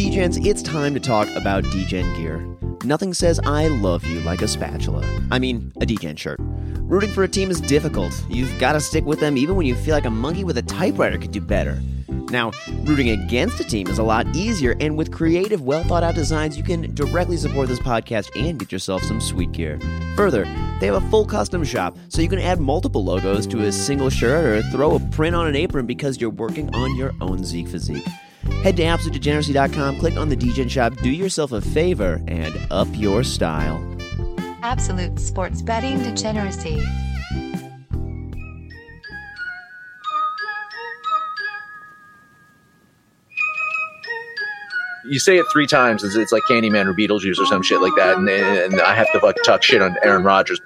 Degens, it's time to talk about Degen gear. Nothing says I love you like a spatula. I mean, a Degen shirt. Rooting for a team is difficult. You've got to stick with them even when you feel like a monkey with a typewriter could do better. Now, rooting against a team is a lot easier, and with creative, well thought out designs, you can directly support this podcast and get yourself some sweet gear. Further, they have a full custom shop, so you can add multiple logos to a single shirt or throw a print on an apron because you're working on your own Zeke physique. Head to AbsoluteDegeneracy.com, click on the Degen shop, do yourself a favor, and up your style. Absolute sports betting degeneracy. you say it three times, it's, it's like Candyman or Beetlejuice or some shit like that, and, and I have to fuck talk shit on Aaron Rodgers.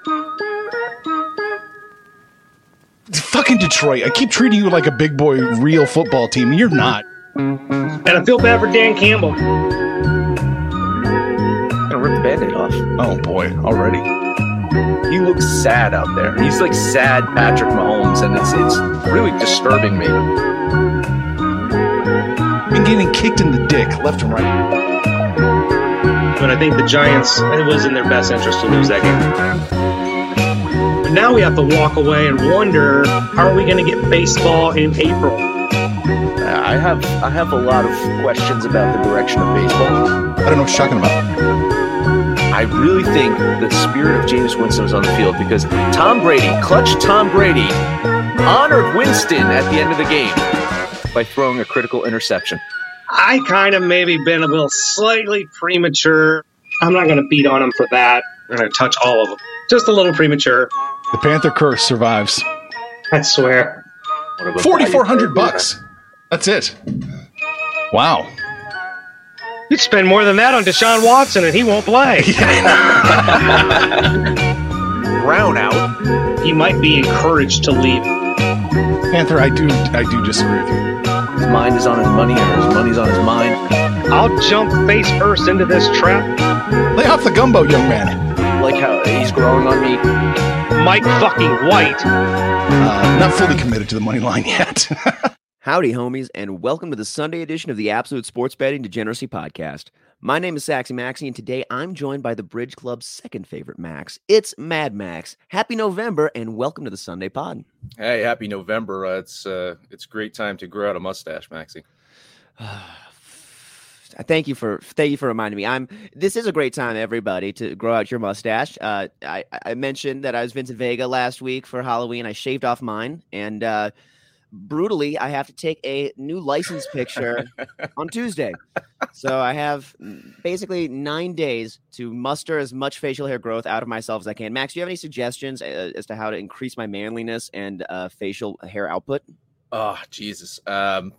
Fucking Detroit. I keep treating you like a big boy real football team. You're not. And I feel bad for Dan Campbell. Gonna rip the band-aid off. Oh boy, already. He looks sad out there. He's like sad Patrick Mahomes, and it's it's really disturbing me. Been getting kicked in the dick left and right. But I think the Giants, it was in their best interest to lose that game. But now we have to walk away and wonder, how are we going to get baseball in April? I have I have a lot of questions about the direction of baseball. I don't know what you're talking about. I really think the spirit of Jameis Winston was on the field because Tom Brady, clutch Tom Brady, honored Winston at the end of the game by throwing a critical interception. I kind of maybe been a little slightly premature. I'm not going to beat on him for that. I'm going to touch all of them. Just a little premature. The Panther curse survives. I swear. Forty four hundred value? bucks. That's it. Wow. You'd spend more than that on Deshaun Watson and he won't play. Brown out. he might be encouraged to leave. Panther, I do I do disagree with you. His mind is on his money, or his money's on his mind. I'll jump face first into this trap. Lay off the gumbo, young man. Like how he's growing on me. Mike fucking White. Uh, not fully committed to the money line yet. Howdy, homies, and welcome to the Sunday edition of the Absolute Sports Betting Degeneracy Podcast. My name is Saxy Maxi, and today I'm joined by the Bridge Club's second favorite Max. It's Mad Max. Happy November, and welcome to the Sunday Pod. Hey, happy November. Uh, it's uh, it's great time to grow out a mustache, Maxie. Thank you for thank you for reminding me. I'm. This is a great time, everybody, to grow out your mustache. Uh, I I mentioned that I was Vincent Vega last week for Halloween. I shaved off mine, and uh, brutally, I have to take a new license picture on Tuesday. So I have basically nine days to muster as much facial hair growth out of myself as I can. Max, do you have any suggestions uh, as to how to increase my manliness and uh, facial hair output? Oh, Jesus. Um,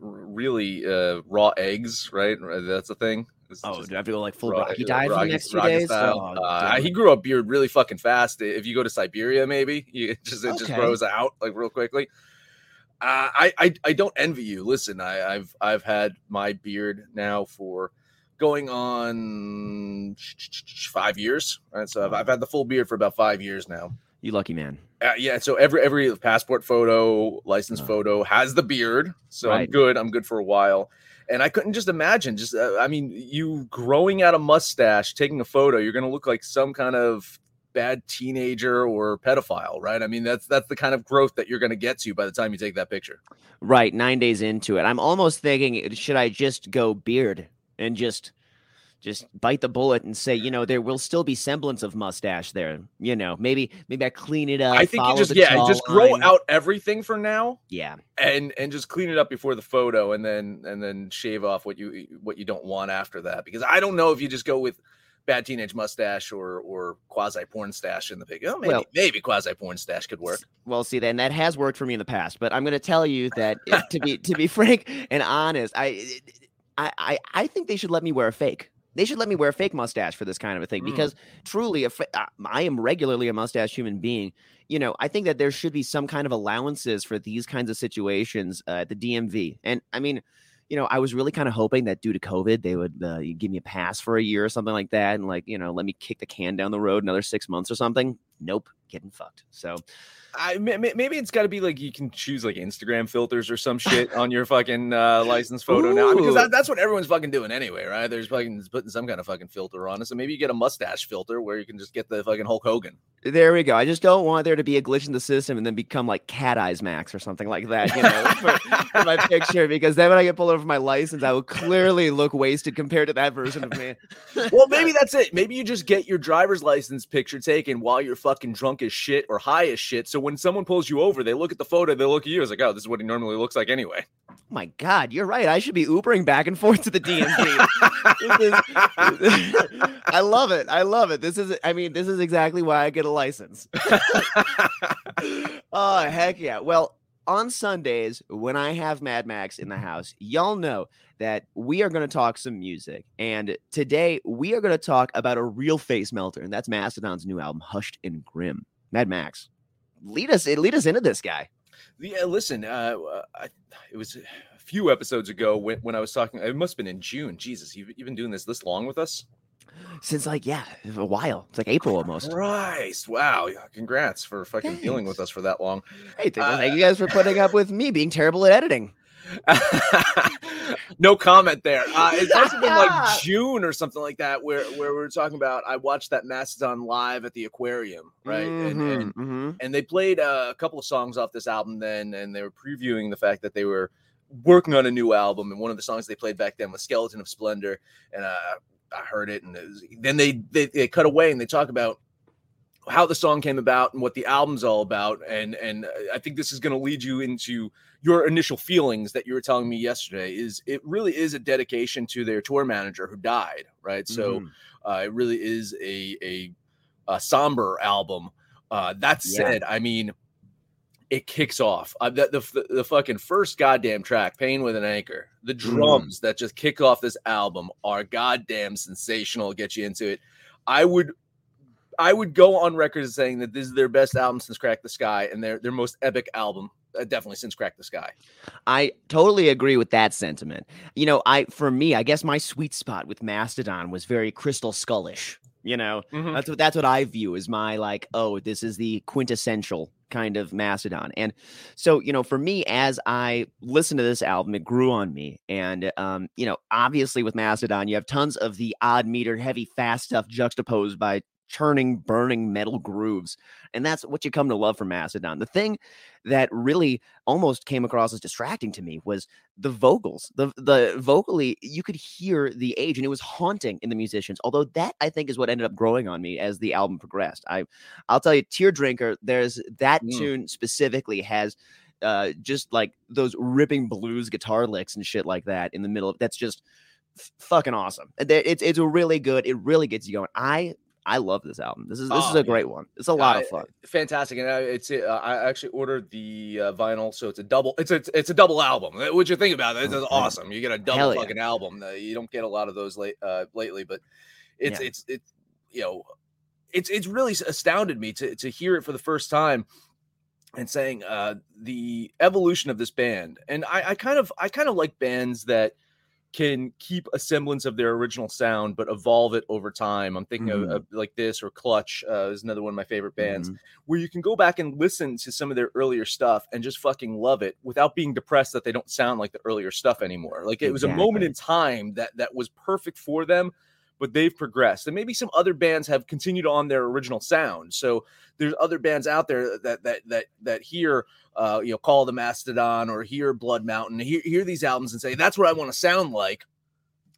really, uh, raw eggs, right? That's the thing. It's Oh, just do I have to go like full raw- Rocky dive for the next two days? Oh, uh, he grew a beard really fucking fast. If you go to Siberia, maybe you it just it just grows out like real quickly. Uh, I, I I don't envy you. Listen, I, I've I've had my beard now for going on five years. Right, so I've, I've had the full beard for about five years now. You lucky man. Uh, yeah, so every every passport photo, license Oh. photo has the beard, so I'm good. I'm good for a while, and I couldn't just imagine. Just uh, I mean, you growing out a mustache, taking a photo, you're gonna look like some kind of bad teenager or pedophile, right? I mean, that's that's the kind of growth that you're gonna get to by the time you take that picture. Right, nine days into it, I'm almost thinking, should I just go beard and just, just bite the bullet and say, you know, there will still be semblance of mustache there. You know, maybe, maybe I clean it up. I think you just yeah, just grow jawline. out everything for now. Yeah, and and just clean it up before the photo and then and then shave off what you what you don't want after that because i don't know if you just go with bad teenage mustache or or quasi porn stash in the pic oh, maybe Well- maybe quasi porn stash could work Well, see, then that has worked for me in the past, but I'm going to tell you that if- to be to be frank and honest, I, I I I think they should let me wear a fake. They should let me wear a fake mustache for this kind of a thing Mm. because truly, if I am regularly a mustache human being, you know, I think that there should be some kind of allowances for these kinds of situations uh, at the DMV. And I mean, you know, I was really kind of hoping that due to COVID, they would uh, give me a pass for a year or something like that, and like you know, let me kick the can down the road another six months or something. Nope, getting fucked. So. I may- may- maybe it's got to be like you can choose like Instagram filters or some shit on your fucking uh, license photo now because that, that's what everyone's fucking doing anyway, right? There's fucking putting some kind of fucking filter on it. So maybe you get a mustache filter where you can just get the fucking Hulk Hogan. There we go. I just don't want there to be a glitch in the system and then become like Cat Eyes Max or something like that, you know, for, for my picture. Because then when I get pulled over for my license, I will clearly look wasted compared to that version of me. well, maybe that's it. Maybe you just get your driver's license picture taken while you're fucking drunk as shit or high as shit. So when someone pulls you over, they look at the photo, they look at you, it's like, oh, this is what he normally looks like anyway. Oh my God, you're right. I should be Ubering back and forth to the DMV. Is- I love it. I love it. This is, I mean, this is exactly why I get a license. oh, heck yeah. Well, on Sundays, when I have Mad Max in the house, y'all know that we are going to talk some music. And today, we are going to talk about a real face melter, and that's Mastodon's new album, Hushed and Grim. Mad Max, lead us, lead us into this guy. Yeah, listen, uh, uh, I, it was a few episodes ago when, when I was talking, it must have been in June. Jesus, you've, you've been doing this this long with us? Since like, yeah, a while. It's like April almost. Christ, wow. yeah, Congrats for fucking dealing with us for that long. Hey, th- well, Uh, thank you guys for putting up with me being terrible at editing. no comment there. Uh, it must have been like June or something like that, where where we were talking about. I watched that Mastodon live at the aquarium, right? And, and Mhm, mhm. and they played uh, a couple of songs off this album then, and they were previewing the fact that they were working on a new album. And one of the songs they played back then was "Skeleton of Splendor," and uh, I heard it, and it was, then they, they they cut away and they talk about how the song came about and what the album's all about and and uh, i think this is going to lead you into your initial feelings that you were telling me yesterday is it really is a dedication to their tour manager who died right? So Mhm. uh, it really is a a, a somber album. Uh that Yeah. said i mean it kicks off. Uh, the, the, the fucking first goddamn track pain with an anchor the drums that just kick off this album are goddamn sensational get you into it. I would I would go on record as saying that this is their best album since Crack the Skye and their their most epic album, definitely since Crack the Skye. I totally agree with that sentiment. You know, I for me, I guess my sweet spot with Mastodon was very Crystal Skullish. You know, Mhm. that's what that's what I view as my like, oh, this is the quintessential kind of Mastodon. And so, you know, for me, as I listened to this album, it grew on me. And um, you know, obviously with Mastodon, you have tons of the odd meter, heavy, fast stuff juxtaposed by churning, burning metal grooves. And that's what you come to love from Mastodon. The thing that really almost came across as distracting to me was the vocals. The the vocally, you could hear the age, and it was haunting in the musicians. Although that I think is what ended up growing on me as the album progressed. I I'll tell you, Tear Drinker, there's that Mm. tune specifically has uh just like those ripping blues guitar licks and shit like that in the middle of that's just f- fucking awesome. It's it's really good, it really gets you going. I I love this album. This is this is Oh, a great one. It's a lot Uh, of fun. Fantastic, and uh, it's uh, I actually ordered the uh, vinyl, so it's a double. It's a it's a double album. Uh, What you think about it? It's Mhm. awesome. You get a double Hell yeah. fucking album. Uh, you don't get a lot of those late uh, lately, but it's Yeah. it's it's you know it's it's really astounded me to to hear it for the first time. and saying uh, the evolution of this band, and I, I kind of I kind of like bands that can keep a semblance of their original sound but evolve it over time. I'm thinking Mhm. of, of like this or Clutch uh, is another one of my favorite bands Mhm. where you can go back and listen to some of their earlier stuff and just fucking love it without being depressed that they don't sound like the earlier stuff anymore. Like it was a moment in time that that was perfect for them, but they've progressed. And maybe some other bands have continued on their original sound. So there's other bands out there that that that that hear uh you know Call the Mastodon or hear Blood Mountain, hear, hear these albums and say that's what I want to sound like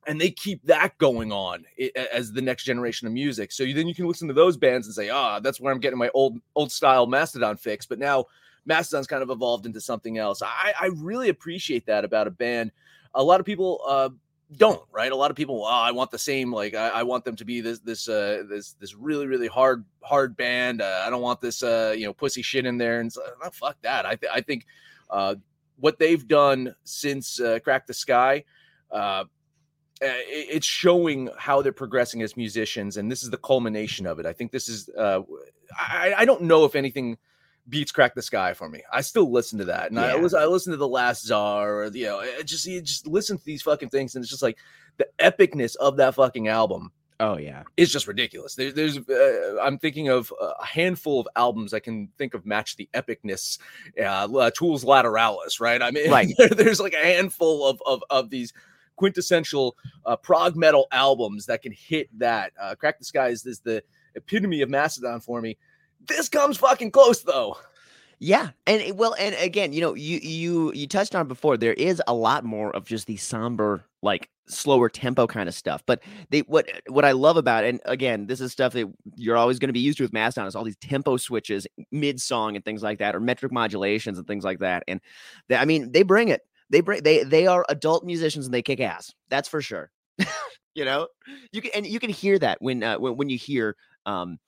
and they keep that going on as the next generation of music. So then you can listen to those bands and say, ah, that's where I'm getting my old old style Mastodon fix. But now Mastodon's kind of evolved into something else. I, I really appreciate that about a band. A lot of people uh, don't, right? A lot of people, oh, I want the same. Like I, I want them to be this this uh, this this really really hard hard band. Uh, I don't want this uh, you know pussy shit in there. And it's, like, oh, fuck that. I th- I think uh, what they've done since uh, Crack the Skye. Uh, uh, it- it's showing how they're progressing as musicians, and this is the culmination of it. I think this is. Uh, I, I don't know if anything beats "Crack the Skye" for me. I still listen to that, and I was I listen to the Last Czar, or you know, just you just listen to these fucking things, and it's just like the epicness of that fucking album Oh yeah. is just ridiculous. There, there's, uh, I'm thinking of a handful of albums I can think of match the epicness. Uh, La- Tools Lateralus, right? I mean, Right. there's like a handful of of, of these quintessential uh, prog metal albums that can hit that. Uh, Crack the Skye is, is the epitome of Mastodon for me. This comes fucking close though. Yeah, and it- well, and again, you know, you you you touched on before. There is a lot more of just the somber, like slower tempo kind of stuff. But they what what I love about, it, and again, this is stuff that you're always going to be used to with Mastodon is all these tempo switches mid song and things like that, or metric modulations and things like that. And they, I mean, they bring it. They bring they they are adult musicians and they kick ass. That's for sure. you know, you can and you can hear that when uh, when when you hear, um,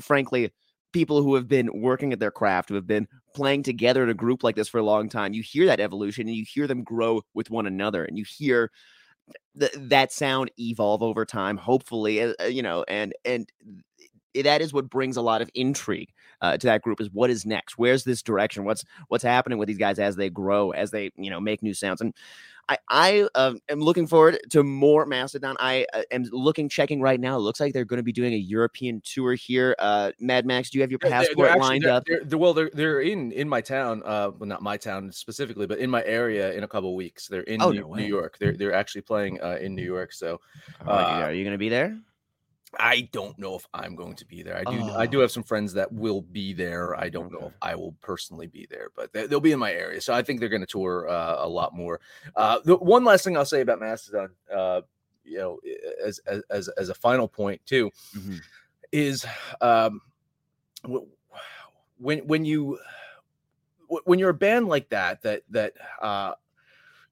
frankly people who have been working at their craft, who have been playing together in a group like this for a long time, you hear that evolution and you hear them grow with one another and you hear th- that sound evolve over time, hopefully, uh, uh, you know, and, and that is what brings a lot of intrigue uh, to that group is what is next? Where's this direction? What's, what's happening with these guys as they grow, as they, you know, make new sounds. And I, I uh, am looking forward to more Mastodon. I uh, am looking, checking right now. It looks like they're going to be doing a European tour here. Uh, Mad Max, do you have your They're- they're passport actually- lined they're- up? They're, they're- well, they're they're in in my town. Uh, well, not my town specifically, but in my area in a couple of weeks. They're in Oh, New, no New. York. They're they're actually playing uh, in New York. So uh, are you going to be there? I don't know if I'm going to be there. I do I do Oh. have some friends that will be there. I don't know if I will personally be there, but they, they'll be in my area. So I think they're going to tour uh, a lot more. Uh, the one last thing I'll say about Mastodon, uh, you know, as as as, a final point too, Mhm. is um, when when you when you're a band like that that that uh,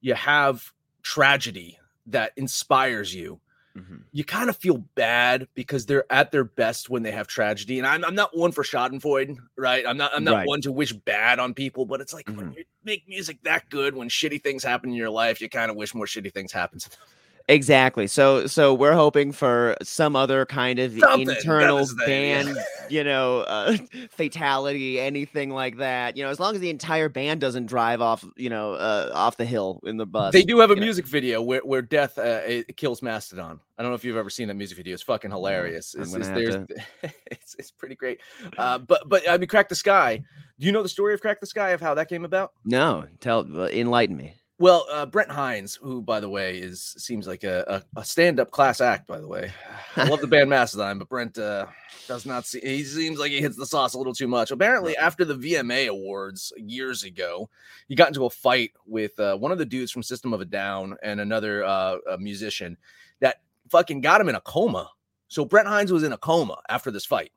you have tragedy that inspires you Mhm. you kind of feel bad because they're at their best when they have tragedy. And I'm, I'm not one for Schadenfreude, right? I'm not I'm not Right. one to wish bad on people, but it's like when Mhm. you make music that good, when shitty things happen in your life, you kind of wish more shitty things happen to them. Exactly. So so we're hoping for some other kind of Something, internal is the- yeah. band, you know, uh, fatality, anything like that. You know, as long as the entire band doesn't drive off, you know, uh, off the hill in the bus. They do have a know. music video where, where death uh, it kills Mastodon. I don't know if you've ever seen that music video. It's fucking hilarious. It's, it's, it's, it's pretty great. Uh, but but I mean, Crack the Skye. Do you know the story of Crack the Skye of how that came about? No, tell uh, enlighten me. Well, uh, Brent Hinds, who by the way is seems like a, a, a stand-up class act. By the way, I love the band Mastodon, but Brent uh, does not see. He seems like he hits the sauce a little too much. Apparently, after the VMA awards years ago, he got into a fight with uh, one of the dudes from System of a Down and another uh, a musician that fucking got him in a coma. So Brent Hinds was in a coma after this fight,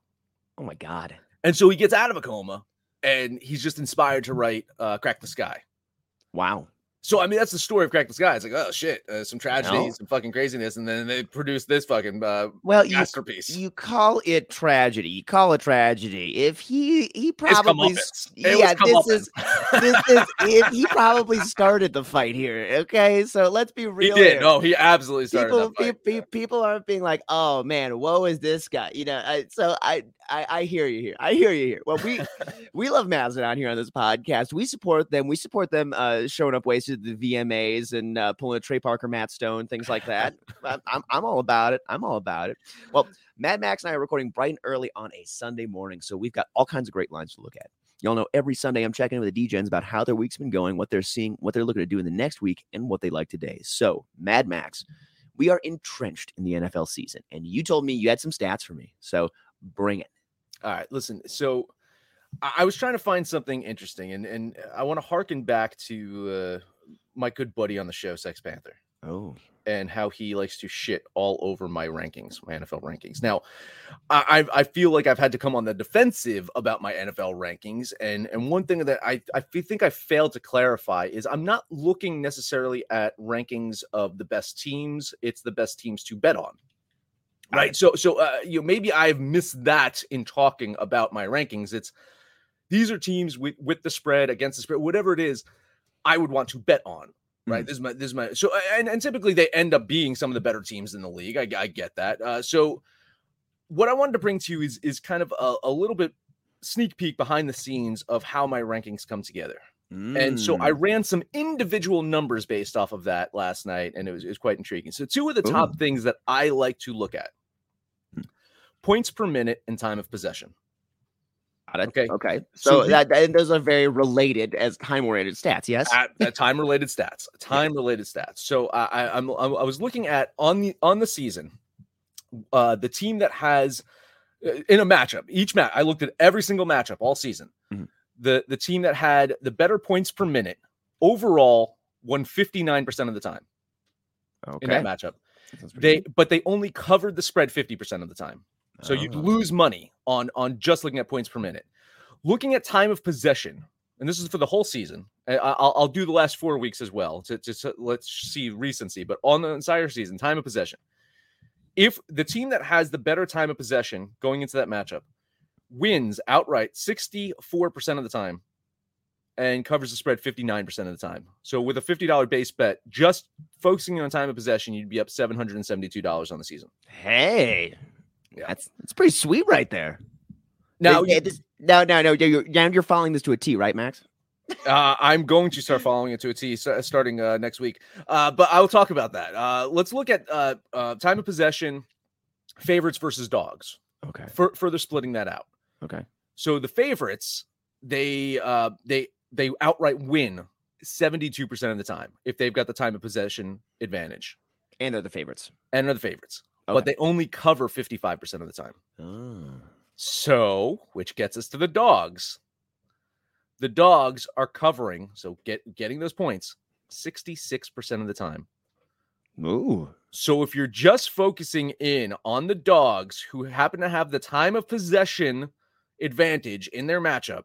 Oh my god. and so he gets out of a coma, and he's just inspired to write uh, "Crack the Skye." Wow. So I mean, that's the story of Crack the Skye. It's like, oh shit, uh, some tragedy, No. some fucking craziness, and then they produce this fucking uh, Well, masterpiece. you call it tragedy. You call it tragedy. If he he probably comeuppance. It was yeah, this is this is if he probably started the fight here. Okay, so let's be real. he did. here. No, he absolutely started people, pe- pe- people aren't being like, "Oh man, woe is this guy?" You know. I, so I, I, I hear you here. I hear you here. Well, we, we love Mastodon here on this podcast. We support them. We support them uh, showing up wasted at the VMAs and uh, pulling a Trey Parker, Matt Stone, things like that. I'm, I'm, all about it. I'm all about it. Well, Mad Max and I are recording bright and early on a Sunday morning, so we've got all kinds of great lines to look at. Y'all know every Sunday I'm checking in with the DJs about how their week's been going, what they're seeing, what they're looking to do in the next week, and what they like today. So, Mad Max, we are entrenched in the NFL season, and you told me you had some stats for me. So, bring it. All right, listen. So I, I was trying to find something interesting, and and I want to harken back to uh, my good buddy on the show, Sex Panther. Oh, and how he likes to shit all over my rankings, my NFL rankings. Now, I I feel like I've had to come on the defensive about my NFL rankings, and and one thing that I I think I failed to clarify is I'm not looking necessarily at rankings of the best teams; it's the best teams to bet on. Right. So so uh, you know maybe I've missed that in talking about my rankings. It's these are teams with with the spread against the spread, whatever it is, I would want to bet on right? This is my this is my so and, and typically they end up being some of the better teams in the league. I, I get that. Uh, so what I wanted to bring to you is is kind of a, a little bit sneak peek behind the scenes of how my rankings come together. And so I Mm. ran some individual numbers based off of that last night, and it was, it was quite intriguing. So two of the top things that I like to look at: points per minute and time of possession. Got it. okay. Okay. So So, that, and those are very related as time oriented stats. Yes. at, at time related stats time related stats so I, I i'm i was looking at on the on the season uh the team that has uh, in a matchup each match i looked at every single matchup all season Mhm. the the team that had the better points per minute overall won 59% of the time okay. in that matchup That they good. but they only covered the spread 50% of the time so you'd Oh. lose money on on just looking at points per minute. Looking at time of possession, and this is for the whole season. I'll, I'll do the last four weeks as well to just let's see recency. But on the entire season, time of possession. If the team that has the better time of possession going into that matchup wins outright 64% of the time and covers the spread 59% of the time. So with a $50 base bet, just focusing on time of possession, you'd be up $772 on the season. Hey, Yeah. that's that's pretty sweet right there. This- no, no, no. You're, now you're following this to a T, right, Max? Uh, I'm going to start following it to a T starting uh, next week. Uh, but I will talk about that. Uh, let's look at uh, uh, time of possession, favorites versus dogs. Okay. For, further splitting that out. Okay. So the favorites, they uh, they they outright win 72% of the time if they've got the time of possession advantage, And they're the favorites. and they're the favorites. Okay. But they only cover 55% of the time. Oh. So, which gets us to the dogs. The dogs are covering, so get getting those points 66% of the time. Ooh. So if you're just focusing in on the dogs who happen to have the time of possession advantage in their matchup,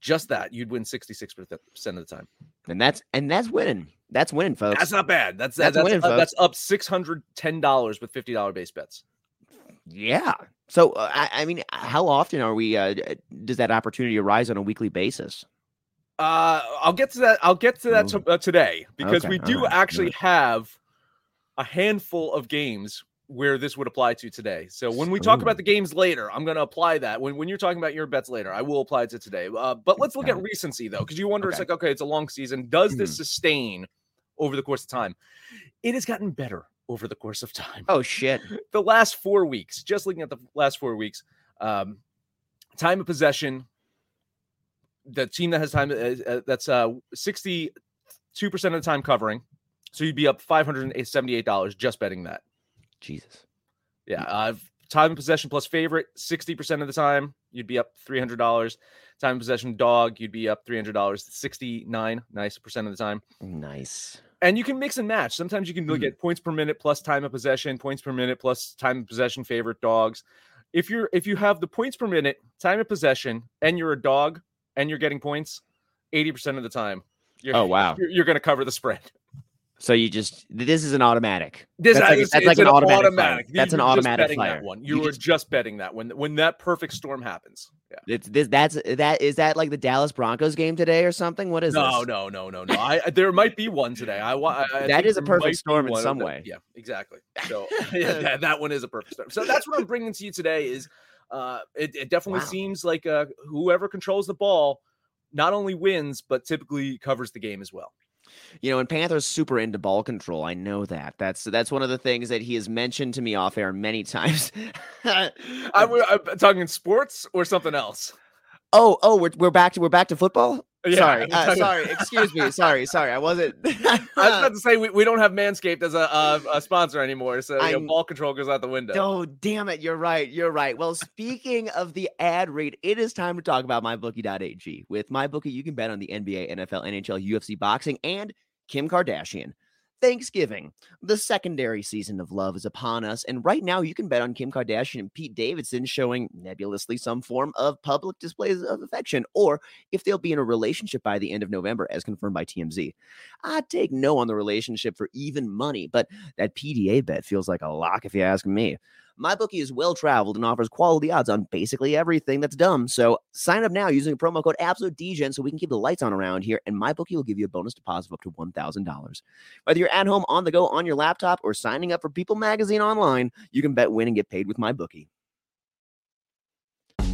just that, you'd win 66% of the time. And that's and that's winning. That's winning, folks. That's not bad. That's That's that's, winning, up, folks. that's up $610 with $50 base bets. yeah. So uh, I, I mean, how often are we? Uh, does that opportunity arise on a weekly basis? Uh, I'll get to that. I'll get to that Ooh. to, uh, today because Okay, we do alright, actually have a handful of games where this would apply to today. So when we talk Ooh. about the games later, I'm going to apply that. When when you're talking about your bets later, I will apply it to today. Uh, but let's look at recency though, because you wonder it's like okay, it's a long season. Does this Mhm. sustain over the course of time? It has gotten better over the course of time Oh shit. the last four weeks, just looking at the last four weeks, um, time of possession, the team that has time uh, uh, that's uh, 62% of the time covering. So you'd be up $578 just betting that. Jesus. Yeah. Uh, time of possession plus favorite, 60% of the time, you'd be up $300. Time of possession dog, you'd be up $300, 69 nice percent of the time Nice. and you can mix and match. Sometimes you can look Mhm. at points per minute plus time of possession, points per minute plus time of possession favorite dogs. If you're if you have the points per minute, time of possession, and you're a dog and you're getting points, 80% of the time You're, Oh, wow. You're, you're going to cover the spread. So you just this is an automatic. This That's like- is- that's it's like an automatic fire. That's an you're just automatic betting fire. That one. You You, were just- just betting that when when that perfect storm happens. Yeah. It's this. That's that. Is that like the Dallas Broncos game today or something? What is No, this? no, no, no, no. I I- there might be one today. I, wa- I, I That think is a perfect storm in some way. Yeah, exactly. So yeah, that, that one is a perfect storm. So that's what I'm bringing to you today. Is uh, it, it definitely Wow. seems like uh, whoever controls the ball not only wins but typically covers the game as well. You know, and Panthers super into ball control. I know that. That's that's one of the things that he has mentioned to me off air many times. I, am talking sports or something else. oh, oh, we're we're back to we're back to football. Yeah, sorry, uh, sorry. Excuse me. Sorry, sorry. I wasn't. I was about to say we, we don't have Manscaped as a, a, a sponsor anymore, so you know, ball control goes out the window. Oh, damn it. You're right. You're right. Well, speaking of the ad rate, it is time to talk about mybookie.ag. With MyBookie, you can bet on the NBA, NFL, NHL, UFC, boxing, and Kim Kardashian. Thanksgiving, the secondary season of love is upon us, and right now you can bet on Kim Kardashian and Pete Davidson showing nebulously some form of public displays of affection, or if they'll be in a relationship by the end of November, as confirmed by TMZ. I'd take no on the relationship for even money, but that PDA bet feels like a lock if you ask me. MyBookie is well traveled and offers quality odds on basically everything that's dumb. So sign up now using promo code AbsoluteDGen so we can keep the lights on around here. And MyBookie will give you a bonus deposit of up to $1,000. Whether you're at home, on the go, on your laptop, or signing up for People Magazine online, you can bet, win, and get paid with MyBookie.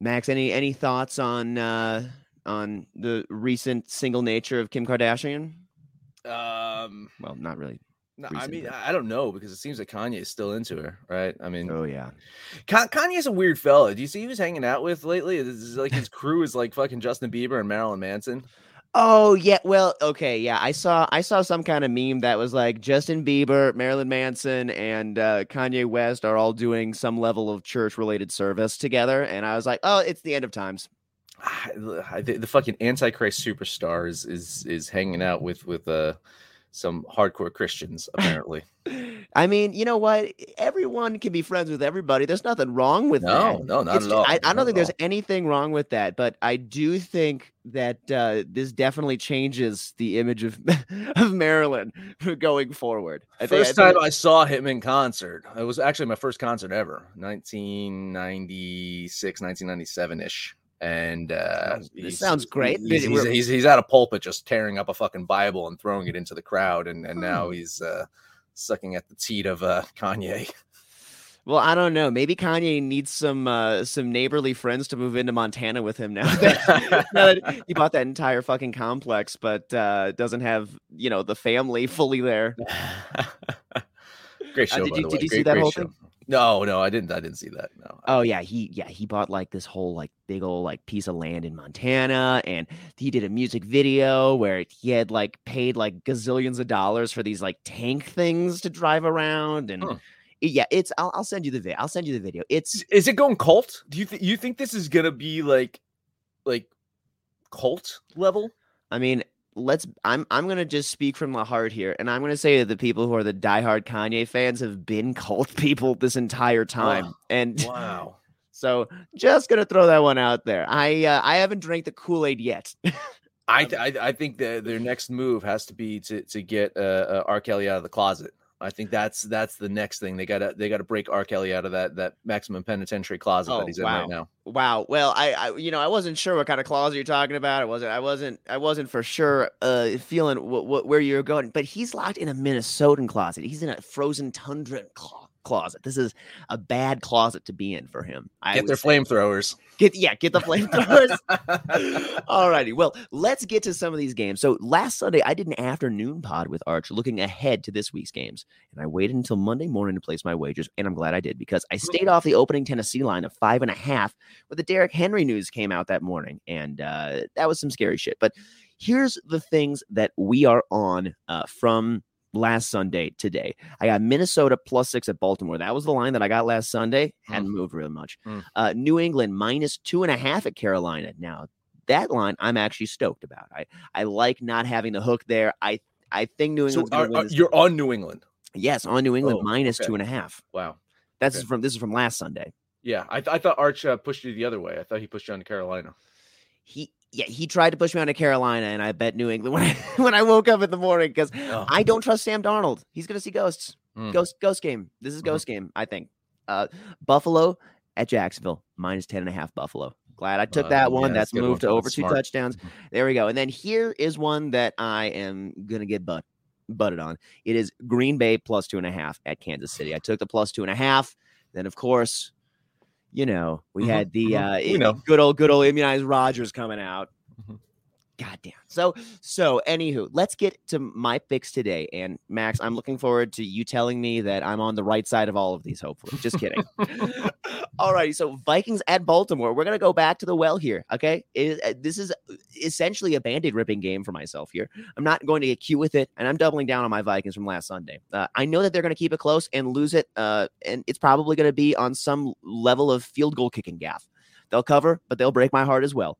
Max, any any thoughts on uh, on the recent single nature of Kim Kardashian? Um, Well, not really. no, I mean, but- I don't know because it seems like Kanye is still into her, right? I mean, Oh yeah. Ka- Kanye's a weird fella. Do you see who he's hanging out with lately? This is like his crew is like fucking Justin Bieber and Marilyn Manson. Oh yeah, well, okay, yeah. I saw I saw some kind of meme that was like Justin Bieber, Marilyn Manson, and uh, Kanye West are all doing some level of church related service together, and I was like, oh, it's the end of times. I, the, the fucking Antichrist superstar is is is hanging out with with uh some hardcore Christians apparently. I mean, you know what? Everyone can be friends with everybody. There's nothing wrong with No, that. no, not It's at all. I, I don't at think there's all. anything wrong with that, but I do think that uh, this definitely changes the image of of Marilyn going forward. I think- I First think time I saw him in concert, it was actually my first concert ever, 1996, 1997 ish. And uh, Sounds- this sounds great. He's, Did- he's, he's, he's at a pulpit just tearing up a fucking Bible and throwing it into the crowd. And, and now Hmm. he's uh, sucking at the teat of uh, Kanye. Well, I don't know. Maybe Kanye needs some uh, some neighborly friends to move into Montana with him now. that- now that he bought that entire fucking complex, but uh, doesn't have you know the family fully there. Great Uh, did by you- the did you see that whole show. thing? No, no, I didn't. I didn't see that. No. Oh yeah, he yeah he bought like this whole like big old like piece of land in Montana, and he did a music video where he had like paid like gazillions of dollars for these like tank things to drive around, and Huh. yeah, it's I'll, I'll send you the video. I'll send you the video. It's Is it going cult? Do you think you think this is gonna be like, like, cult level? I mean, let's. I'm I'm gonna just speak from the heart here, and I'm gonna say that the people who are the diehard Kanye fans have been cult people this entire time, Oh, and Wow. so just gonna throw that one out there. I uh, I haven't drank the Kool Aid yet. I, I I think that their next move has to be to to get uh, uh, R. Kelly out of the closet I think that's that's the next thing they gotta they gotta break R. Kelly out of that that maximum penitentiary closet Oh, that he's in right now. Wow. Well, I, I, you know, I wasn't sure what kind of closet you're talking about. I wasn't, I wasn't, I wasn't for sure uh, feeling wh- wh- where you're going. But he's locked in a Minnesotan closet. He's in a frozen tundra clo- closet. This is a bad closet to be in for him. I Get their flamethrowers. Get yeah, get the flamethrowers. Alrighty. Well, let's get to some of these games. So last Sunday, I did an afternoon pod with Arch looking ahead to this week's games. And I waited until Monday morning to place my wagers. And I'm glad I did because I stayed off the opening Tennessee line of five and a half when the Derrick Henry news came out that morning. And uh, that was some scary shit. But here's the things that we are on uh, from last Sunday today. I got Minnesota plus six at Baltimore. That was the line that I got last Sunday. Hadn't moved really much. Mm. Uh, New England minus two and a half at Carolina. Now that line I'm actually stoked about. I I like not having the hook there. I I think New So are, are- you're on New England. yes, on New England Oh, minus okay. two and a half. Wow. That's Okay. from this is from last Sunday. Yeah, I, th- I thought Arch uh, pushed you the other way. I thought he pushed you on to Carolina. He yeah he tried to push me on to Carolina, and I bet New England when I when I woke up in the morning because Oh. I don't trust Sam Darnold. He's going to see ghosts. Mm. Ghost ghost game. This is ghost game. I think. Uh, Buffalo at Jacksonville minus ten and a half. Buffalo. Glad I took Uh, that yeah, one. that's That's a good one. moved to over That's two smart. touchdowns. Mhm. There we go. And then here is one that I am gonna get butt butted on. It is Green Bay plus two and a half at Kansas City. I took the plus two and a half. Then of course, you know, we Mhm, had the mhm. uh We know. good old good old immunized Rodgers coming out. Mhm. God damn. So so anywho, let's get to my picks today. And Max, I'm looking forward to you telling me that I'm on the right side of all of these, hopefully. Just kidding. all righty. So Vikings at Baltimore. We're gonna go back to the well here. Okay. It- uh, this is essentially a band-aid ripping game for myself here. I'm not going to get cute with it, and I'm doubling down on my Vikings from last Sunday. Uh, I know that they're going to keep it close and lose it, uh, and it's probably going to be on some level of field goal kicking gaff. They'll cover, but they'll break my heart as well.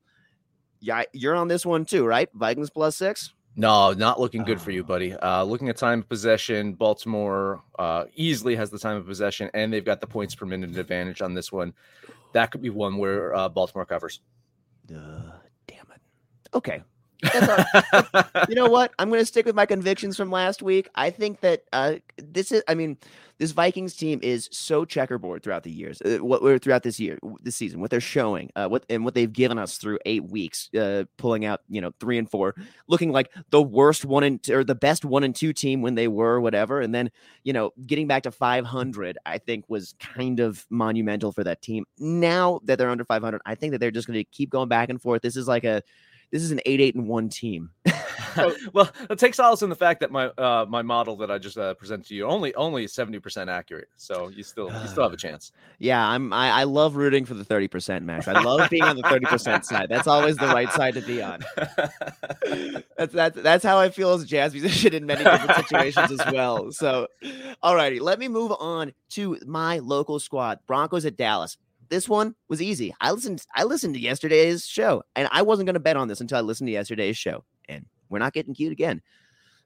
Yeah, you're on this one too, right? Vikings plus six. No, not looking good for you, buddy. Uh, looking at time of possession, Baltimore uh, easily has the time of possession, and they've got the points per minute advantage on this one. That could be one where uh, Baltimore covers. Uh, damn it. Okay. You know what? I'm going to stick with my convictions from last week. I think that uh, this is, I mean, this Vikings team is so checkerboard throughout the years, uh, what we're throughout this year, this season, what they're showing, uh, what and what they've given us through eight weeks, uh, pulling out, you know, three and four, looking like the worst one and or the best one and two team when they were whatever, and then you know, getting back to 500, I think was kind of monumental for that team. Now that they're under 500, I think that they're just going to keep going back and forth. This is like a this is an eight, eight, and one team. well, it takes solace in the fact that my uh, my model that I just uh, presented to you only only seventy percent accurate. So you still you still have a chance. Yeah, I'm. I, I love rooting for the 30 percent max. I love being on the 30 percent side. That's always the right side to be on. That's that's that's how I feel as a jazz musician in many different situations as well. So, alrighty, let me move on to my local squad, Broncos at Dallas. This one was easy. I listened. I listened to yesterday's show, and I wasn't going to bet on this until I listened to yesterday's show. And we're not getting cute again.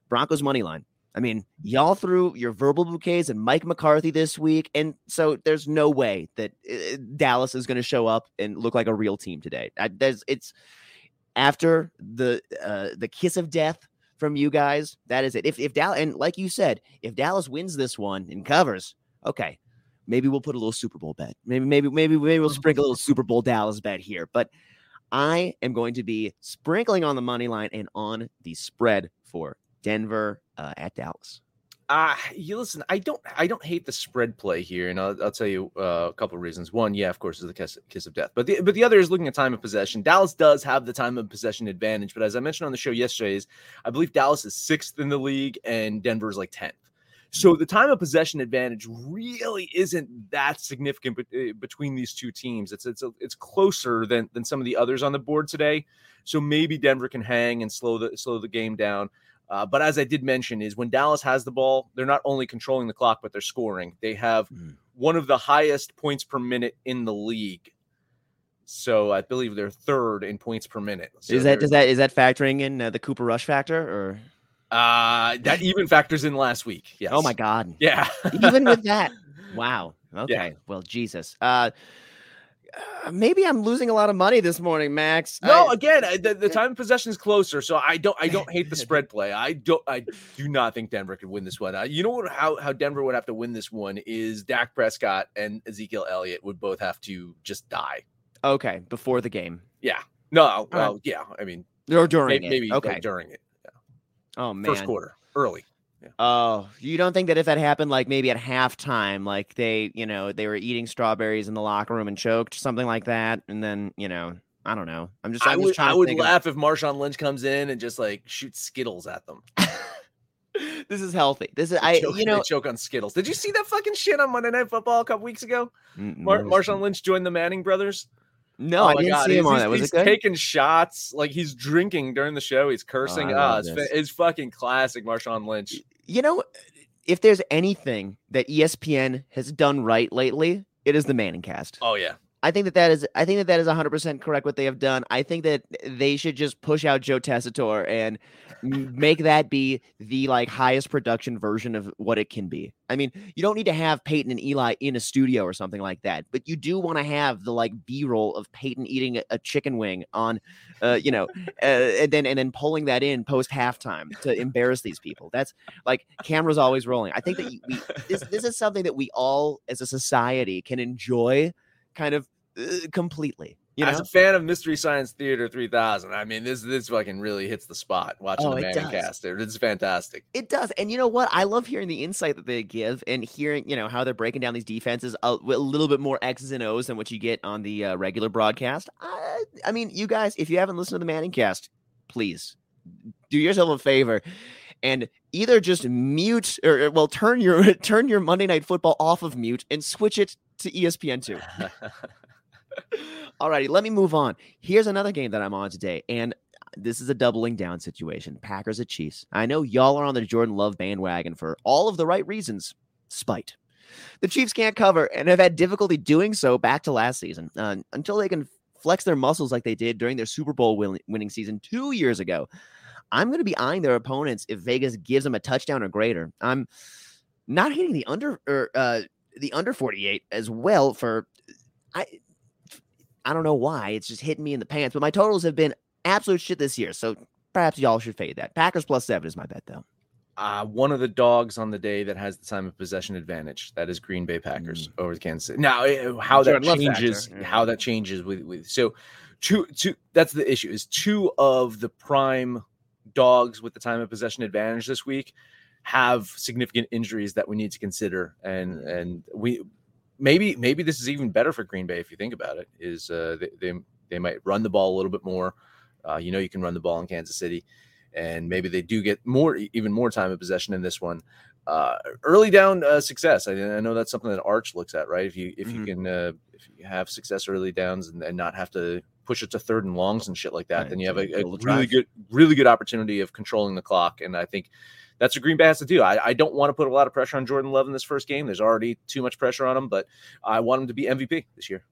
Broncos money line. I mean, y'all threw your verbal bouquets and Mike McCarthy this week, and so there's no way that uh, Dallas is going to show up and look like a real team today. I, there's it's after the uh, the kiss of death from you guys. That is it. If if Dallas and like you said, if Dallas wins this one and covers, okay, maybe we'll put a little Super Bowl bet. Maybe maybe maybe maybe we'll sprinkle a little Super Bowl Dallas bet here. But I am going to be sprinkling on the money line and on the spread for Denver uh, at Dallas. Uh you listen, I don't I don't hate the spread play here, and I'll, I'll tell you uh, a couple of reasons. One, yeah, of course, is the kiss, kiss of death, but the but the other is looking at time of possession. Dallas does have the time of possession advantage, but as I mentioned on the show yesterday, is I believe Dallas is sixth in the league and Denver is like tenth. So the time of possession advantage really isn't that significant be- uh, between these two teams. It's it's it's closer than than some of the others on the board today. So maybe Denver can hang and slow the slow the game down. Uh, but as I did mention, is when Dallas has the ball, they're not only controlling the clock, but they're scoring. They have Mm. one of the highest points per minute in the league. So I believe they're third in points per minute. So is that does that is that factoring in uh, the Cooper Rush factor or? Uh, that even factors in last week? Yes. Oh my God! Yeah. Even with that, wow. Okay. Well, Jesus. Uh, uh, maybe I'm losing a lot of money this morning, Max. No, I- again, the, the time of possession is closer, so I don't I don't hate the spread play. I don't I do not think Denver could win this one. Uh, you know what? How how Denver would have to win this one is Dak Prescott and Ezekiel Elliott would both have to just die. okay, before the game Yeah. No. Well, yeah. I mean, or during maybe, it. maybe okay. during it, oh man. first quarter, early. Oh, you don't think that if that happened, like maybe at halftime, like they, you know, they were eating strawberries in the locker room and choked, something like that, and then, you know, I don't know. I'm just, I I'm just would trying I to would think of- laugh if Marshawn Lynch comes in and just like shoots Skittles at them. this is healthy. This is, They I, choke, you know, choke on Skittles. Did you see that fucking shit on Monday Night Football a couple weeks ago? Mm, Mar- Marshawn Lynch joined the Manning brothers. No, Oh I didn't God, see him he's- on that. Was he's it good? taking shots, like he's drinking during the show. He's cursing. I Ah, love it's, it's fucking classic Marshawn Lynch. you know, if there's anything that ESPN has done right lately, it is the Manning cast. Oh yeah, I think that that is I think that that is 100% correct what they have done. I think that they should just push out Joe Tessitore and make that be the like highest production version of what it can be. I mean, you don't need to have Peyton and Eli in a studio or something like that, but you do want to have the like B-roll of Peyton eating a, a chicken wing on uh, you know, uh, and then and then pulling that in post halftime to embarrass these people. That's like cameras always rolling. I think that we this this is something that we all as a society can enjoy kind of uh, completely. You know? As a fan of Mystery Science Theater 3000, I mean, this this fucking really hits the spot watching oh, the man cast. It's fantastic. It does. And you know what? I love hearing the insight that they give and hearing, you know, how they're breaking down these defenses a, a little bit more X's and O's than what you get on the uh, regular broadcast. I, I mean, you guys, if you haven't listened to the Manning cast, please do yourself a favor and either just mute or well turn your turn your Monday night football off of mute and switch it to ESPN2. All righty, let me move on. Here's another game that I'm on today, and uh, this is a doubling down situation. Packers at Chiefs. I know y'all are on the Jordan Love bandwagon for all of the right reasons. Spite. The Chiefs can't cover and have had difficulty doing so back to last season uh, until they can flex their muscles like they did during their Super Bowl win- winning season two years ago. I'm going to be eyeing their opponents if Vegas gives them a touchdown or greater. I'm not hitting the under or uh, the under 48 as well for I I don't know why. It's just hitting me in the pants. But my totals have been absolute shit this year. So perhaps y'all should fade that. Packers plus seven is my bet, though. uh, one of the dogs on the day that has the time of possession advantage. That is Green Bay Packers over the Kansas City. Now, eh, how that Jordan changes, yeah. how that changes with with so two two. That's the issue. Is two of the prime dogs with the time of possession advantage this week have significant injuries that we need to consider, and and we maybe maybe this is even better for Green Bay if you think about it. Is uh, they, they they might run the ball a little bit more. Uh, you know, you can run the ball in Kansas City and maybe they do get more even more time of possession in this one uh early down uh, success I, I know that's something that arch looks at right if you if you Mhm. can uh if you have success early downs and, and not have to push it to third and longs and shit like that Right, then you have a, a a really good really good opportunity of controlling the clock and i think that's what Green Bay has to do. I, I don't want to put a lot of pressure on Jordan Love in this first game. There's already too much pressure on him, but I want him to be MVP this year.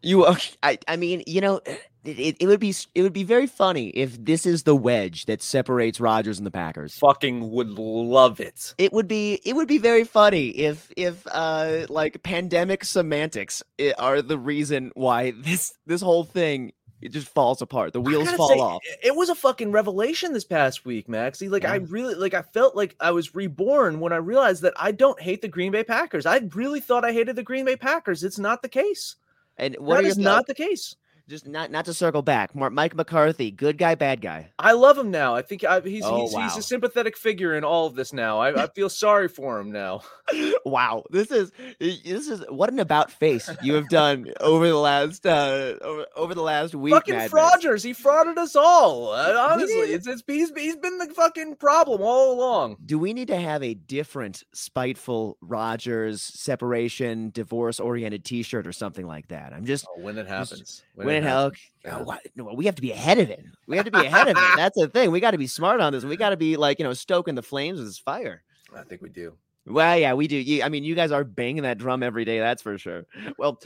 You, I, I mean, you know, it, it, it would be it would be very funny if this is the wedge that separates Rodgers and the Packers. Fucking would love it. It would be it would be very funny if if uh like pandemic semantics are the reason why this this whole thing it just falls apart. The wheels fall say, off. it- was a fucking revelation this past week, Maxie. Like I really like I felt like I was reborn when I realized that I don't hate the Green Bay Packers. I really thought I hated the Green Bay Packers. It's not the case. And what That are not the case. Just not not to circle back. Mike McCarthy, good guy, bad guy. I love him now. I think I, he's Oh, he's, he's a sympathetic figure in all of this now. I, I feel sorry for him now. wow, this is this is what an about face you have done over the last uh over, over the last week. fucking Madness. frauders. He frauded us all. Uh, honestly, it's, it's he's, he's been the fucking problem all along. Do we need to have a different spiteful Rodgers separation divorce oriented T-shirt or something like that? I'm just Oh, when it happens. when hell. Yeah. what, no, we have to be ahead of it. We have to be ahead of it. That's the thing. We got to be smart on this. We got to be like you know stoking the flames with this fire. I think we do. Well, yeah, we do. You, I mean, you guys are banging that drum every day. That's for sure. Well,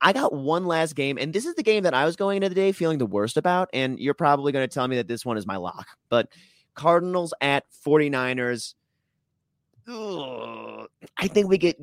I got one last game, and this is the game that I was going into the day feeling the worst about. And you're probably going to tell me that this one is my lock. But Cardinals at 49ers. Ugh, I think we get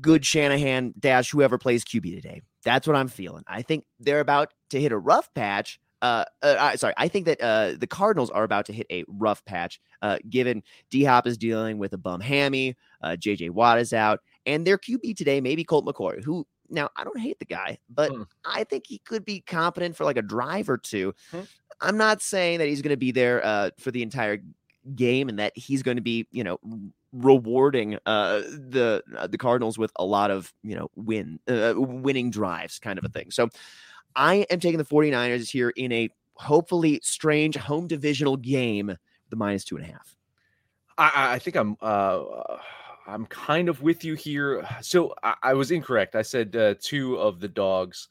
good Shanahan dash whoever plays QB today. That's what I'm feeling. I think they're about to hit a rough patch. Uh, uh sorry, I think that uh the Cardinals are about to hit a rough patch. Uh, given D Hop is dealing with a bum hammy, uh, JJ Watt is out, and their QB today maybe Colt McCoy, who now I don't hate the guy, but Hmm. I think he could be competent for like a drive or two. Hmm. I'm not saying that he's going to be there uh, for the entire game and that he's going to be, you know, rewarding uh, the uh, the Cardinals with a lot of, you know, win uh, winning drives kind of a thing. So I am taking the 49ers here in a hopefully strange home divisional game, the minus two and a half. I, I- think I'm uh, I'm kind of with you here. So I, I was incorrect. I said uh, two of the dogs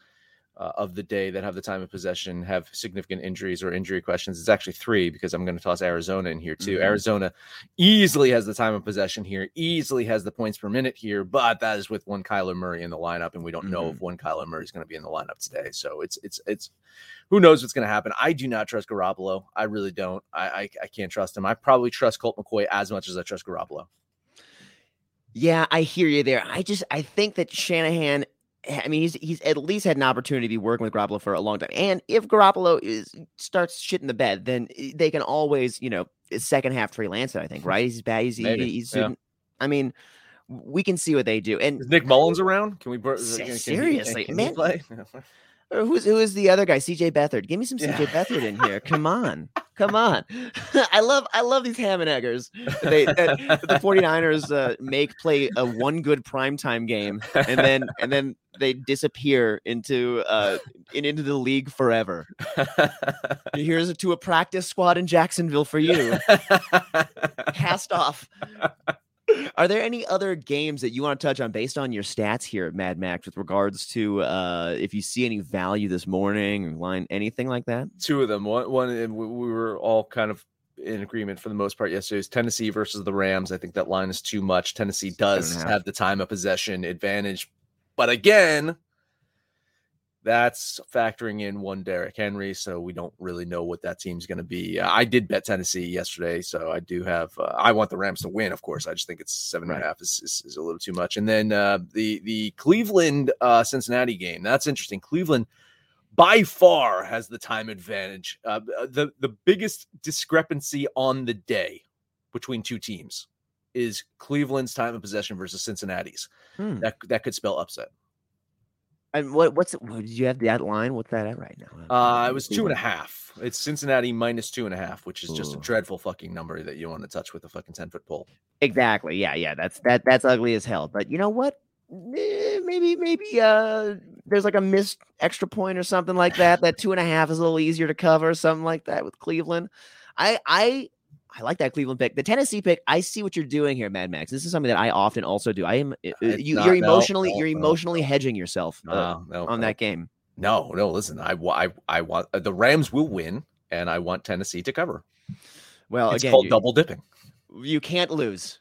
uh, of the day that have the time of possession have significant injuries or injury questions. It's actually three because I'm going to toss Arizona in here too. Mhm. Arizona easily has the time of possession here, easily has the points per minute here, but that is with one Kyler Murray in the lineup, and we don't know if one Kyler Murray is going to be in the lineup today. So it's it's it's who knows what's going to happen. I do not trust Garoppolo. I really don't. I, I I can't trust him. I probably trust Colt McCoy as much as I trust Garoppolo. Yeah, I hear you there. I just I think that Shanahan. I mean, he's he's at least had an opportunity to be working with Garoppolo for a long time. And if Garoppolo is starts shitting the bed, then they can always, you know, eh, second half Trey Lance. I think, right? He's bad. He's, Maybe, he's. yeah. I mean, we can see what they do. And Is Nick Mullens around? Can we? can- can he- seriously, can man. Who's who is the other guy? CJ Beathard. Give me some Yeah. CJ Beathard in here. Come on. Come on. I love I love these ham and eggers. They that the 49ers uh, make play a one good primetime game and then and then they disappear into uh in, into the league forever. Here's to a practice squad in Jacksonville for you. Cast off. Are there any other games that you want to touch on based on your stats here at Mad Max with regards to uh, if you see any value this morning or line anything like that? Two of them. One, one, and we, we were all kind of in agreement for the most part yesterday. Is Tennessee versus the Rams. I think that line is too much. Tennessee does and a half. have the time of possession advantage, but again, that's factoring in one Derrick Henry, so we don't really know what that team's going to be. Uh, I did bet Tennessee yesterday, so I do have. Uh, I want the Rams to win, of course. I just think it's seven and a half is, is, is a little too much. And then uh, the the Cleveland uh, Cincinnati game. That's interesting. Cleveland by far has the time advantage. Uh, the the biggest discrepancy on the day between two teams is Cleveland's time of possession versus Cincinnati's. Hmm. That that could spell upset. And what what's it, what, did you have that line? What's that at right now? Uh, it was two and a half. It's Cincinnati minus two and a half, which is just a dreadful fucking number that you want to touch with a fucking ten foot pole. Exactly. Yeah, yeah. That's that. That's ugly as hell. But you know what? Maybe, maybe uh, there's like a missed extra point or something like that. That two and a half is a little easier to cover, something like that with Cleveland. I, I, I like that Cleveland pick. The Tennessee pick. I see what you're doing here, Mad Max. This is something that I often also do. I am. uh, It's You, you're emotionally, no, you're emotionally no. hedging yourself uh, No, on that game. No, no. Listen, I, I, I want uh, the Rams will win, and I want Tennessee to cover. Well, it's again, called you, double dipping. you can't lose.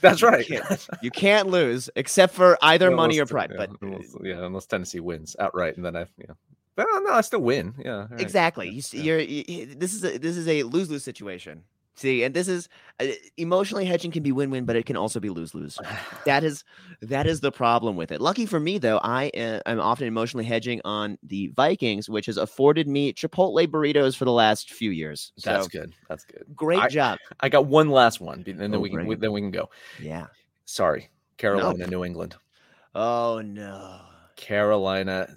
That's right. can't- You can't lose except for either money or pride. yeah, But unless, yeah, unless Tennessee wins outright, and then I, yeah. Well, no, I still win. Yeah, right. Exactly. You see, yeah. you're y- y- this is a this is a lose lose situation. See, and this is uh, emotionally hedging can be win win, but it can also be lose lose. That is that is the problem with it. Lucky for me though, I uh, am often emotionally hedging on the Vikings, which has afforded me Chipotle burritos for the last few years. So That's good. That's good. great I- job. I got one last one, and then Oh, we can we- then we can go. Yeah. Sorry, Carolina, New England. Oh no. Carolina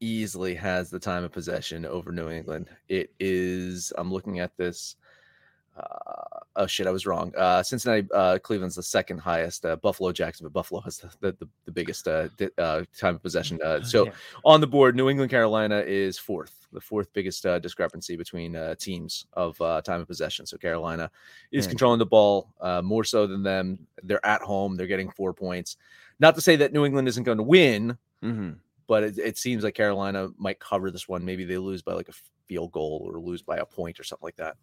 easily has the time of possession over New England. It is. I'm looking at this. Uh, oh shit, I was wrong. Uh, Cincinnati, uh, Cleveland's the second highest. Uh, Buffalo, Jackson, but Buffalo has the the, the, the biggest uh, di- uh, time of possession. Uh, so Yeah. on the board, New England, Carolina is fourth, the fourth biggest uh, discrepancy between uh, teams of uh, time of possession. So Carolina is Yeah. controlling the ball uh, more so than them. They're at home. They're getting four points. Not to say that New England isn't going to win, Mhm. but it, it seems like Carolina might cover this one. Maybe they lose by like a field goal or lose by a point or something like that.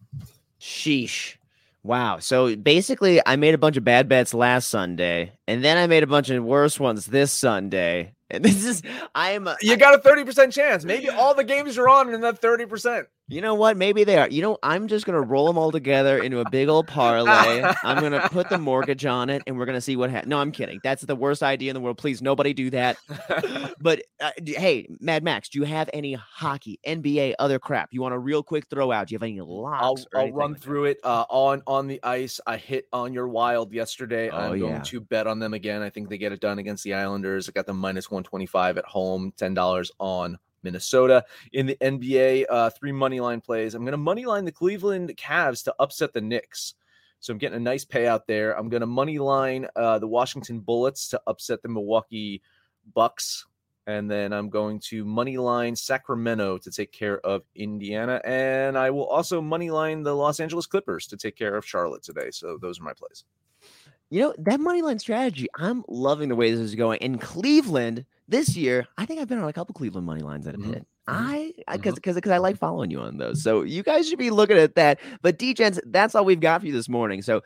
Sheesh. Wow. So basically, I made a bunch of bad bets last Sunday, and then I made a bunch of worse ones this Sunday. And this is, I'm, a- You got a thirty percent chance. Maybe all the games you're on in that thirty percent. You know what? Maybe they are. You know, I'm just gonna roll them all together into a big old parlay. I'm gonna put the mortgage on it, and we're gonna see what happens. No, I'm kidding. That's the worst idea in the world. Please, nobody do that. but uh, hey, Mad Max, do you have any hockey, NBA, other crap you want a real quick throw out? Do you have any I'll, locks? or I'll run like through it. Uh, on on the ice, I hit on your Wild yesterday. Oh, I'm going yeah. to bet on them again. I think they get it done against the Islanders. I got them minus 125 at home, ten dollars on Minnesota. In the NBA, uh, three money line plays. I'm going to money line the Cleveland Cavs to upset the Knicks. So I'm getting a nice payout there. I'm going to money line uh, the Washington Bullets to upset the Milwaukee Bucks. And then I'm going to money line Sacramento to take care of Indiana. And I will also money line the Los Angeles Clippers to take care of Charlotte today. So those are my plays. You know, that money line strategy, I'm loving the way this is going. In Cleveland this year, I think I've been on a couple Cleveland money lines that have Mhm, hit. I because because because I like following you on those. So you guys should be looking at that. But DGens, that's all we've got for you this morning. So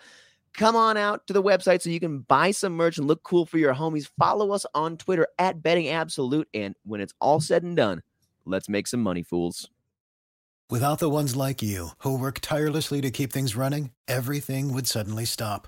come on out to the website so you can buy some merch and look cool for your homies. Follow us on Twitter at Betting Absolute. And when it's all said and done, let's make some money, fools. Without the ones like you, who work tirelessly to keep things running, everything would suddenly stop.